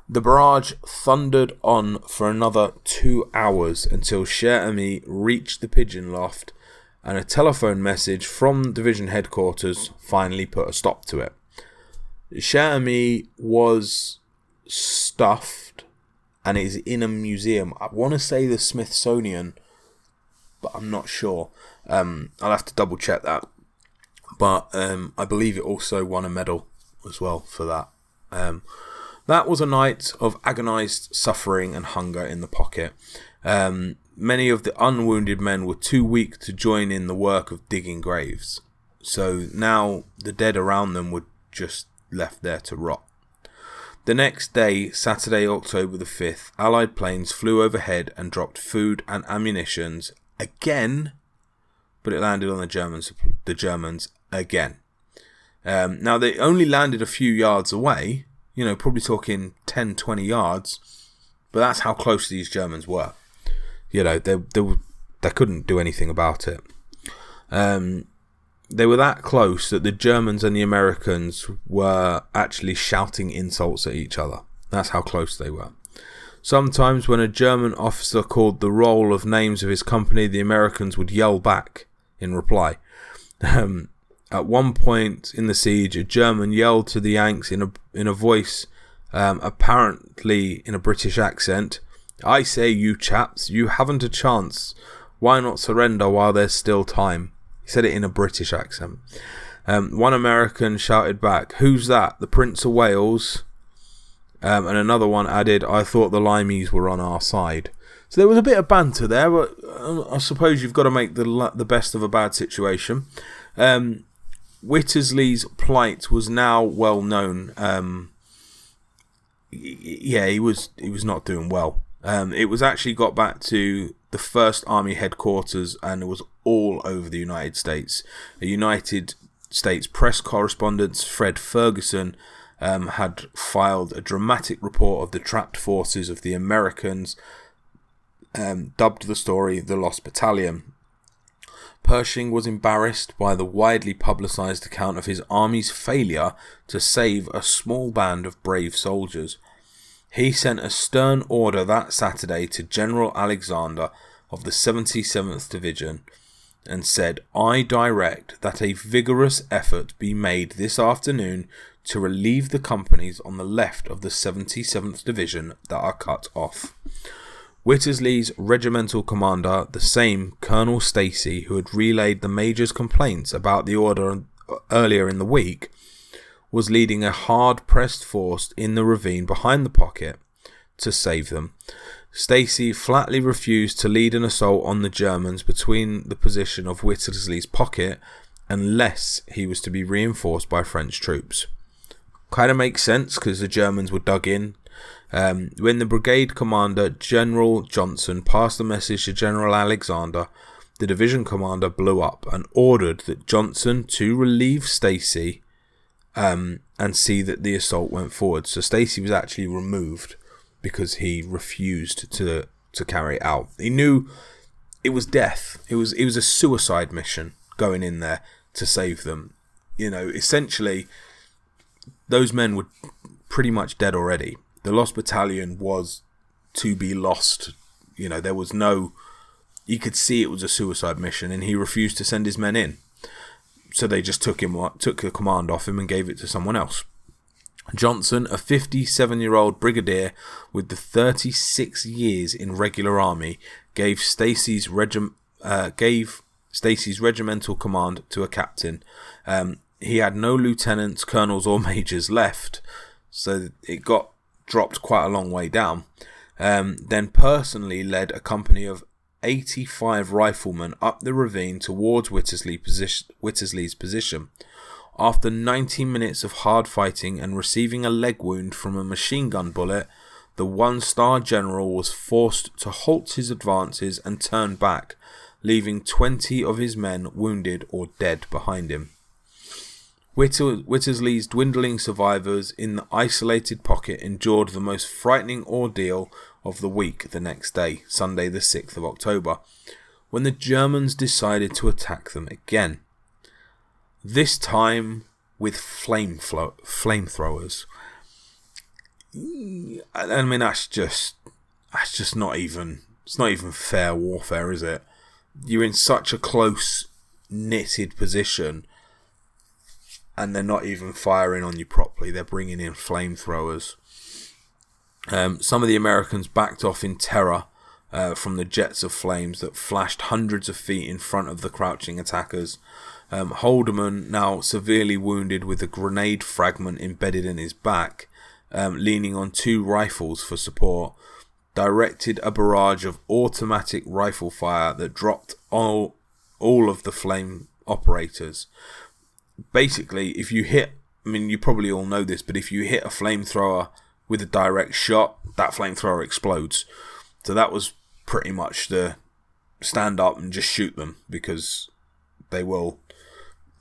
The barrage thundered on for another two hours until Cher Ami reached the pigeon loft, and a telephone message from division headquarters finally put a stop to it. Cher Ami was stuffed and is in a museum. I want to say the Smithsonian, but I'm not sure. Um, I'll have to double check that. But um, I believe it also won a medal as well for that. Um, that was a night of agonized suffering and hunger in the pocket. Um, many of the unwounded men were too weak to join in the work of digging graves. So now the dead around them were just left there to rot. The next day, Saturday, October the 5th, Allied planes flew overhead and dropped food and ammunitions again, but it landed on the Germans, the Germans again. Um, now, they only landed a few yards away, you know, probably talking 10, 20 yards. But that's how close these Germans were. You know, they, they, they couldn't do anything about it. Um, they were that close that the Germans and the Americans were actually shouting insults at each other. That's how close they were. Sometimes, when a German officer called the roll of names of his company, the Americans would yell back in reply. Um, At one point in the siege, a German yelled to the Yanks in a in a voice um, apparently in a British accent, "I say, you chaps, you haven't a chance. Why not surrender while there's still time?" He said it in a British accent. Um, one American shouted back, "Who's that? The Prince of Wales?" Um, and another one added, "I thought the Limeys were on our side." So there was a bit of banter there, but uh, I suppose you've got to make the the best of a bad situation. Um, Wittersley's plight was now well known. Um, yeah, he was he was not doing well. Um, it was actually got back to the first army headquarters, and it was all over the United States. A United States press correspondent, Fred Ferguson, um, had filed a dramatic report of the trapped forces of the Americans, um, dubbed the story "The Lost Battalion." Pershing was embarrassed by the widely publicized account of his army's failure to save a small band of brave soldiers. He sent a stern order that Saturday to General Alexander of the 77th Division and said, I direct that a vigorous effort be made this afternoon to relieve the companies on the left of the 77th Division that are cut off. Wittersley's regimental commander, the same Colonel Stacey who had relayed the major's complaints about the order earlier in the week, was leading a hard pressed force in the ravine behind the pocket to save them. Stacey flatly refused to lead an assault on the Germans between the position of Wittersley's pocket unless he was to be reinforced by French troops. Kind of makes sense because the Germans were dug in um, when the brigade commander, General Johnson, passed the message to General Alexander, the division commander blew up and ordered that Johnson to relieve Stacey um, and see that the assault went forward. So Stacey was actually removed because he refused to to carry it out. He knew it was death. It was it was a suicide mission going in there to save them. You know, essentially, those men were pretty much dead already the Lost Battalion was to be lost. You know, there was no. You could see it was a suicide mission, and he refused to send his men in. So they just took him, took the command off him, and gave it to someone else. Johnson, a 57 year old brigadier with the 36 years in regular army, gave Stacey's regiment uh, gave Stacey's regimental command to a captain. Um, he had no lieutenants, colonels, or majors left, so it got dropped quite a long way down. Um, then personally led a company of 85 riflemen up the ravine towards position, Wittersley's position. After 19 minutes of hard fighting and receiving a leg wound from a machine gun bullet, the one star general was forced to halt his advances and turn back, leaving 20 of his men wounded or dead behind him. Wittersley's dwindling survivors in the isolated pocket endured the most frightening ordeal of the week the next day, Sunday, the 6th of October, when the Germans decided to attack them again. This time with flame flo- flamethrowers. I mean, that's just that's just not even it's not even fair warfare, is it? You're in such a close knitted position and they're not even firing on you properly. They're bringing in flamethrowers. Um, some of the Americans backed off in terror uh, from the jets of flames that flashed hundreds of feet in front of the crouching attackers. Um, Holderman, now severely wounded with a grenade fragment embedded in his back, um, leaning on two rifles for support, directed a barrage of automatic rifle fire that dropped all, all of the flame operators basically, if you hit, I mean, you probably all know this, but if you hit a flamethrower with a direct shot, that flamethrower explodes. So that was pretty much the stand up and just shoot them because they will.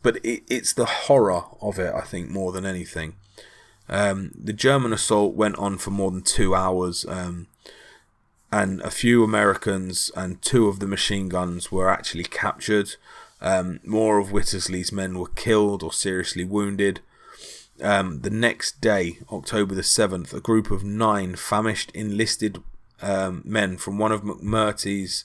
But it, it's the horror of it, I think, more than anything. Um, the German assault went on for more than two hours, um, and a few Americans and two of the machine guns were actually captured. Um, more of Wittersley's men were killed or seriously wounded. Um, the next day, October the 7th, a group of nine famished enlisted um, men from one of McMurtry's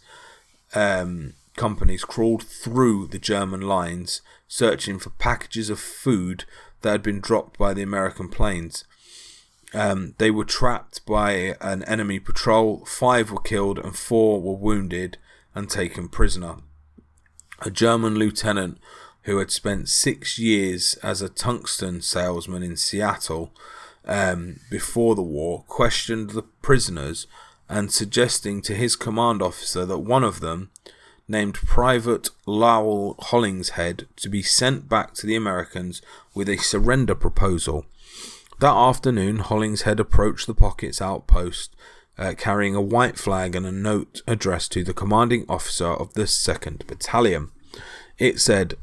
um, companies crawled through the German lines searching for packages of food that had been dropped by the American planes. Um, they were trapped by an enemy patrol, five were killed, and four were wounded and taken prisoner. A German lieutenant who had spent six years as a tungsten salesman in Seattle um, before the war questioned the prisoners and suggesting to his command officer that one of them, named Private Lowell Hollingshead, to be sent back to the Americans with a surrender proposal. That afternoon, Hollingshead approached the Pockets outpost uh, carrying a white flag and a note addressed to the commanding officer of the 2nd Battalion. It said,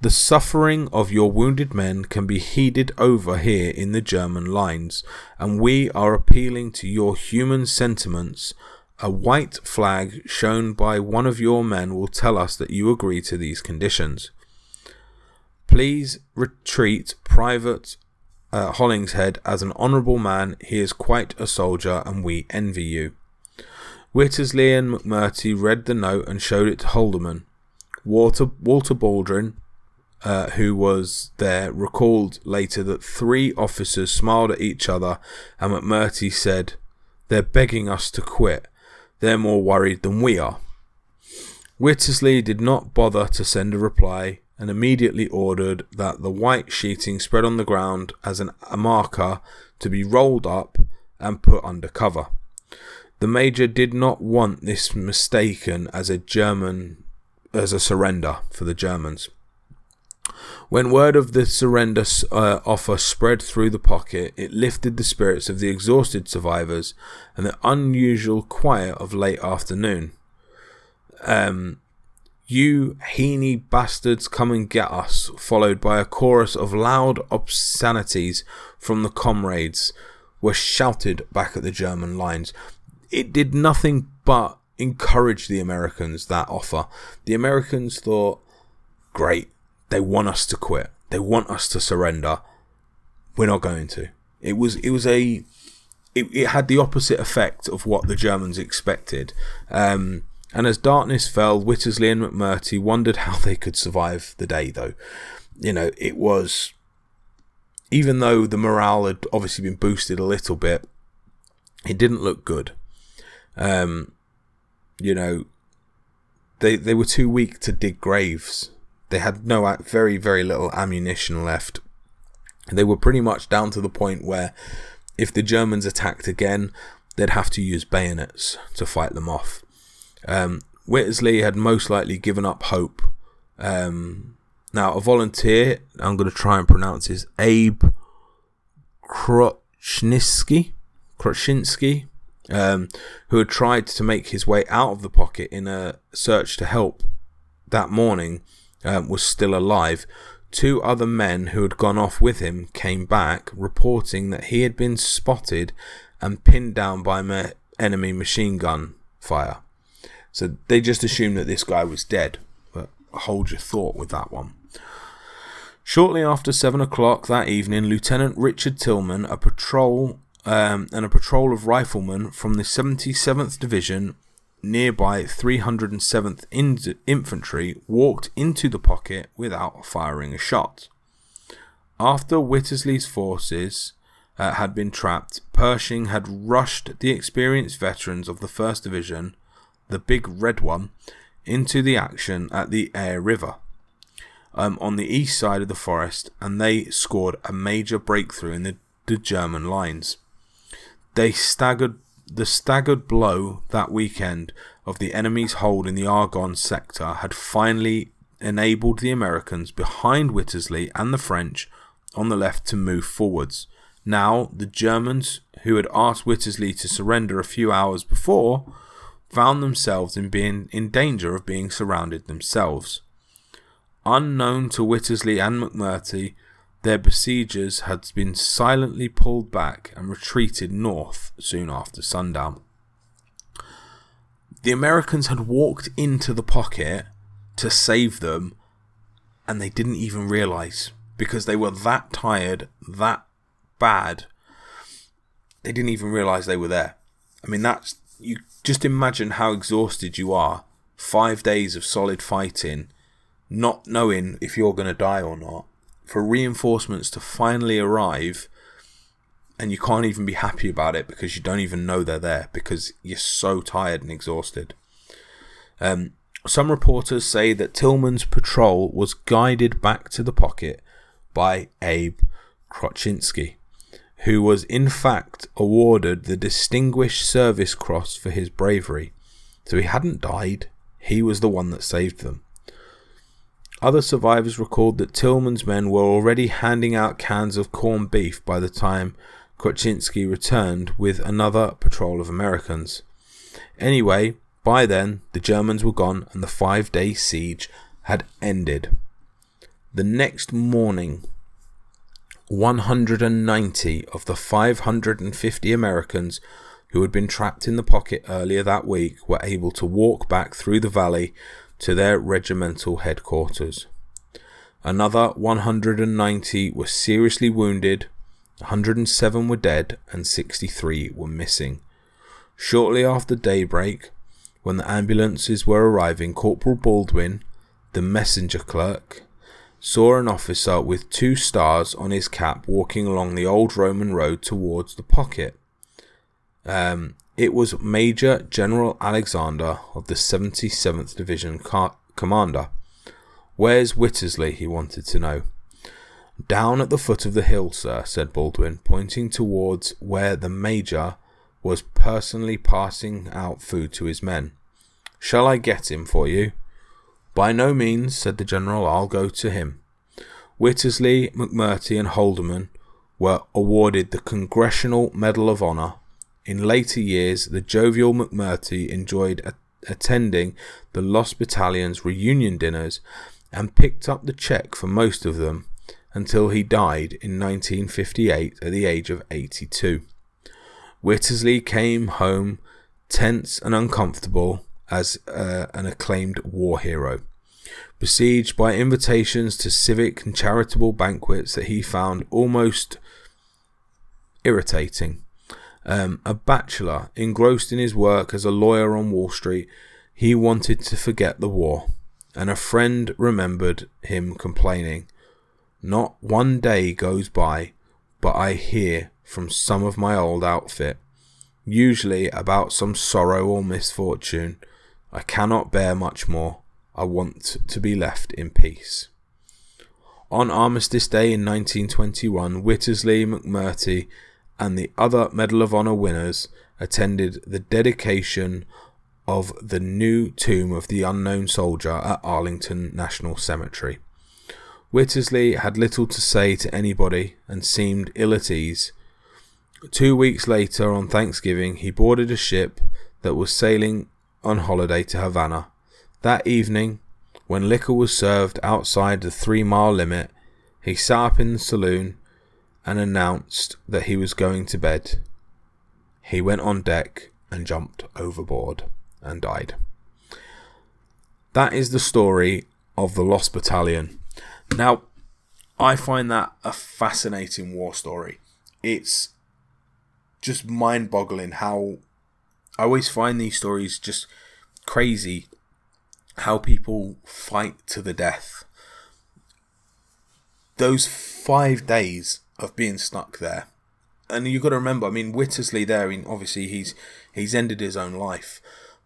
The suffering of your wounded men can be heeded over here in the German lines, and we are appealing to your human sentiments. A white flag shown by one of your men will tell us that you agree to these conditions. Please retreat, Private uh, Hollingshead, as an honourable man, he is quite a soldier, and we envy you. Wittersley and McMurtry read the note and showed it to Holderman. Walter, Walter Baldwin, uh, who was there, recalled later that three officers smiled at each other, and McMurtry said, They're begging us to quit. They're more worried than we are. Wittersley did not bother to send a reply and immediately ordered that the white sheeting spread on the ground as an, a marker to be rolled up and put under cover. The major did not want this mistaken as a German as a surrender for the Germans. When word of the surrender uh, offer spread through the pocket, it lifted the spirits of the exhausted survivors and the unusual quiet of late afternoon. Um, you heeny bastards, come and get us, followed by a chorus of loud obscenities from the comrades, were shouted back at the German lines. It did nothing but encourage the Americans, that offer. The Americans thought, great, they want us to quit. They want us to surrender. We're not going to. It was it was a it, it had the opposite effect of what the Germans expected. Um, and as darkness fell, Wittersley and McMurtry wondered how they could survive the day, though. You know, it was. Even though the morale had obviously been boosted a little bit, it didn't look good. Um, you know, they they were too weak to dig graves. They had no very very little ammunition left. They were pretty much down to the point where, if the Germans attacked again, they'd have to use bayonets to fight them off. Um, Wittersley had most likely given up hope. Um, now, a volunteer, I'm going to try and pronounce his Abe Krochniski, Krochinsky, um, who had tried to make his way out of the pocket in a search to help that morning, um, was still alive. Two other men who had gone off with him came back, reporting that he had been spotted and pinned down by enemy machine gun fire. So they just assumed that this guy was dead. But hold your thought with that one. Shortly after seven o'clock that evening, Lieutenant Richard Tillman, a patrol um, and a patrol of riflemen from the 77th Division, nearby 307th in- Infantry, walked into the pocket without firing a shot. After Wittersley's forces uh, had been trapped, Pershing had rushed the experienced veterans of the 1st Division the big red one, into the action at the Aire River um, on the east side of the forest, and they scored a major breakthrough in the, the German lines. They staggered the staggered blow that weekend of the enemy's hold in the Argonne sector had finally enabled the Americans behind Wittersley and the French on the left to move forwards. Now, the Germans, who had asked Wittersley to surrender a few hours before, found themselves in being in danger of being surrounded themselves. Unknown to Wittersley and McMurtry, their besiegers had been silently pulled back and retreated north soon after sundown. The Americans had walked into the pocket to save them, and they didn't even realize because they were that tired, that bad. They didn't even realize they were there. I mean, that's you just imagine how exhausted you are five days of solid fighting, not knowing if you're going to die or not, for reinforcements to finally arrive, and you can't even be happy about it because you don't even know they're there because you're so tired and exhausted. Um, some reporters say that Tillman's patrol was guided back to the pocket by Abe Krochinski, who was in fact awarded the Distinguished Service Cross for his bravery. So he hadn't died, he was the one that saved them. Other survivors recalled that Tillman's men were already handing out cans of corned beef by the time Krochinski returned with another patrol of Americans. Anyway, by then the Germans were gone and the five day siege had ended. The next morning, 190 of the 550 Americans who had been trapped in the pocket earlier that week were able to walk back through the valley to their regimental headquarters. Another 190 were seriously wounded, 107 were dead, and 63 were missing. Shortly after daybreak, when the ambulances were arriving, Corporal Baldwin, the messenger clerk, saw an officer with two stars on his cap walking along the old Roman road towards the pocket. Um, it was Major General Alexander of the 77th Division car- Commander. Where's Wittersley? he wanted to know. Down at the foot of the hill, sir, said Baldwin, pointing towards where the Major was personally passing out food to his men. Shall I get him for you? By no means, said the General, I'll go to him. Wittersley, McMurtry, and Holderman were awarded the Congressional Medal of Honor. In later years, the jovial McMurtry enjoyed a- attending the Lost Battalion's reunion dinners and picked up the check for most of them until he died in 1958 at the age of 82. Wittersley came home tense and uncomfortable as uh, an acclaimed war hero. Besieged by invitations to civic and charitable banquets that he found almost irritating. Um, a bachelor, engrossed in his work as a lawyer on Wall Street, he wanted to forget the war, and a friend remembered him complaining, Not one day goes by but I hear from some of my old outfit, usually about some sorrow or misfortune, I cannot bear much more. I want to be left in peace. On Armistice Day in 1921, Wittersley, McMurtry, and the other Medal of Honor winners attended the dedication of the new tomb of the unknown soldier at Arlington National Cemetery. Wittersley had little to say to anybody and seemed ill at ease. Two weeks later, on Thanksgiving, he boarded a ship that was sailing on holiday to Havana. That evening, when liquor was served outside the three mile limit, he sat up in the saloon and announced that he was going to bed. He went on deck and jumped overboard and died. That is the story of the Lost Battalion. Now, I find that a fascinating war story. It's just mind boggling how I always find these stories just crazy how people fight to the death. Those five days of being stuck there, and you've got to remember. I mean, Wittersley there. I mean, obviously he's he's ended his own life,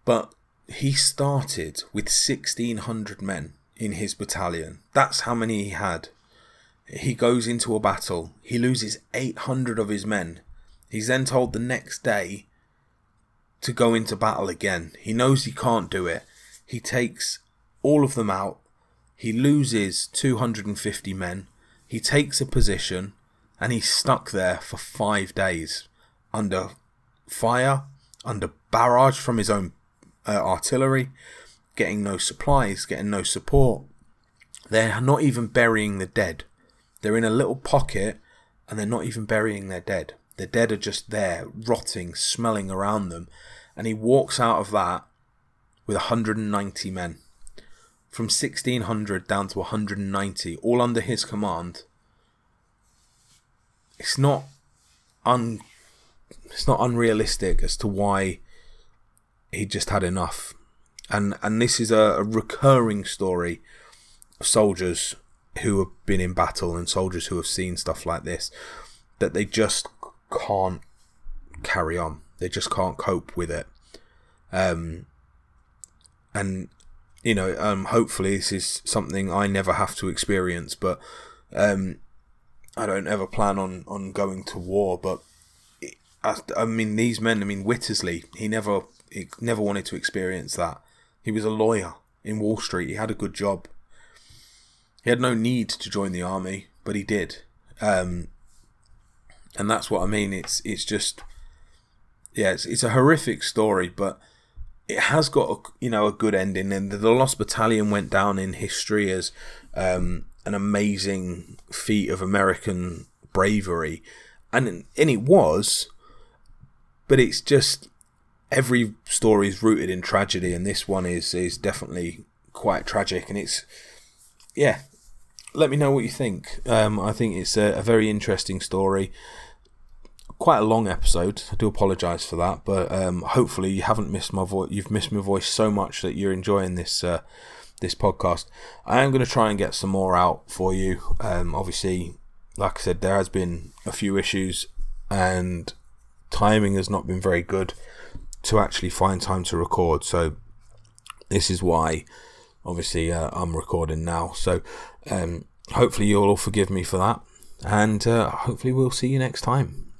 but he started with sixteen hundred men in his battalion. That's how many he had. He goes into a battle. He loses eight hundred of his men. He's then told the next day to go into battle again. He knows he can't do it. He takes all of them out. He loses 250 men. He takes a position and he's stuck there for five days under fire, under barrage from his own uh, artillery, getting no supplies, getting no support. They're not even burying the dead. They're in a little pocket and they're not even burying their dead. The dead are just there, rotting, smelling around them. And he walks out of that with 190 men. From 1600 down to 190, all under his command. It's not un it's not unrealistic as to why he just had enough. and and this is a, a recurring story of soldiers who have been in battle and soldiers who have seen stuff like this that they just can't carry on. They just can't cope with it. Um, and you know, um, hopefully this is something I never have to experience. But um, I don't ever plan on on going to war. But it, I, I mean, these men. I mean, Whittlesey. He never he never wanted to experience that. He was a lawyer in Wall Street. He had a good job. He had no need to join the army, but he did. Um, and that's what I mean. It's it's just yeah, it's, it's a horrific story, but it has got a, you know a good ending. And the Lost Battalion went down in history as um, an amazing feat of American bravery, and and it was. But it's just every story is rooted in tragedy, and this one is is definitely quite tragic, and it's yeah. Let me know what you think. Um, I think it's a, a very interesting story quite a long episode. I do apologise for that, but um, hopefully you haven't missed my voice. You've missed my voice so much that you're enjoying this uh, this podcast. I am going to try and get some more out for you. Um, obviously, like I said, there has been a few issues, and timing has not been very good to actually find time to record. So this is why, obviously, uh, I'm recording now. So um, hopefully you'll all forgive me for that, and uh, hopefully we'll see you next time.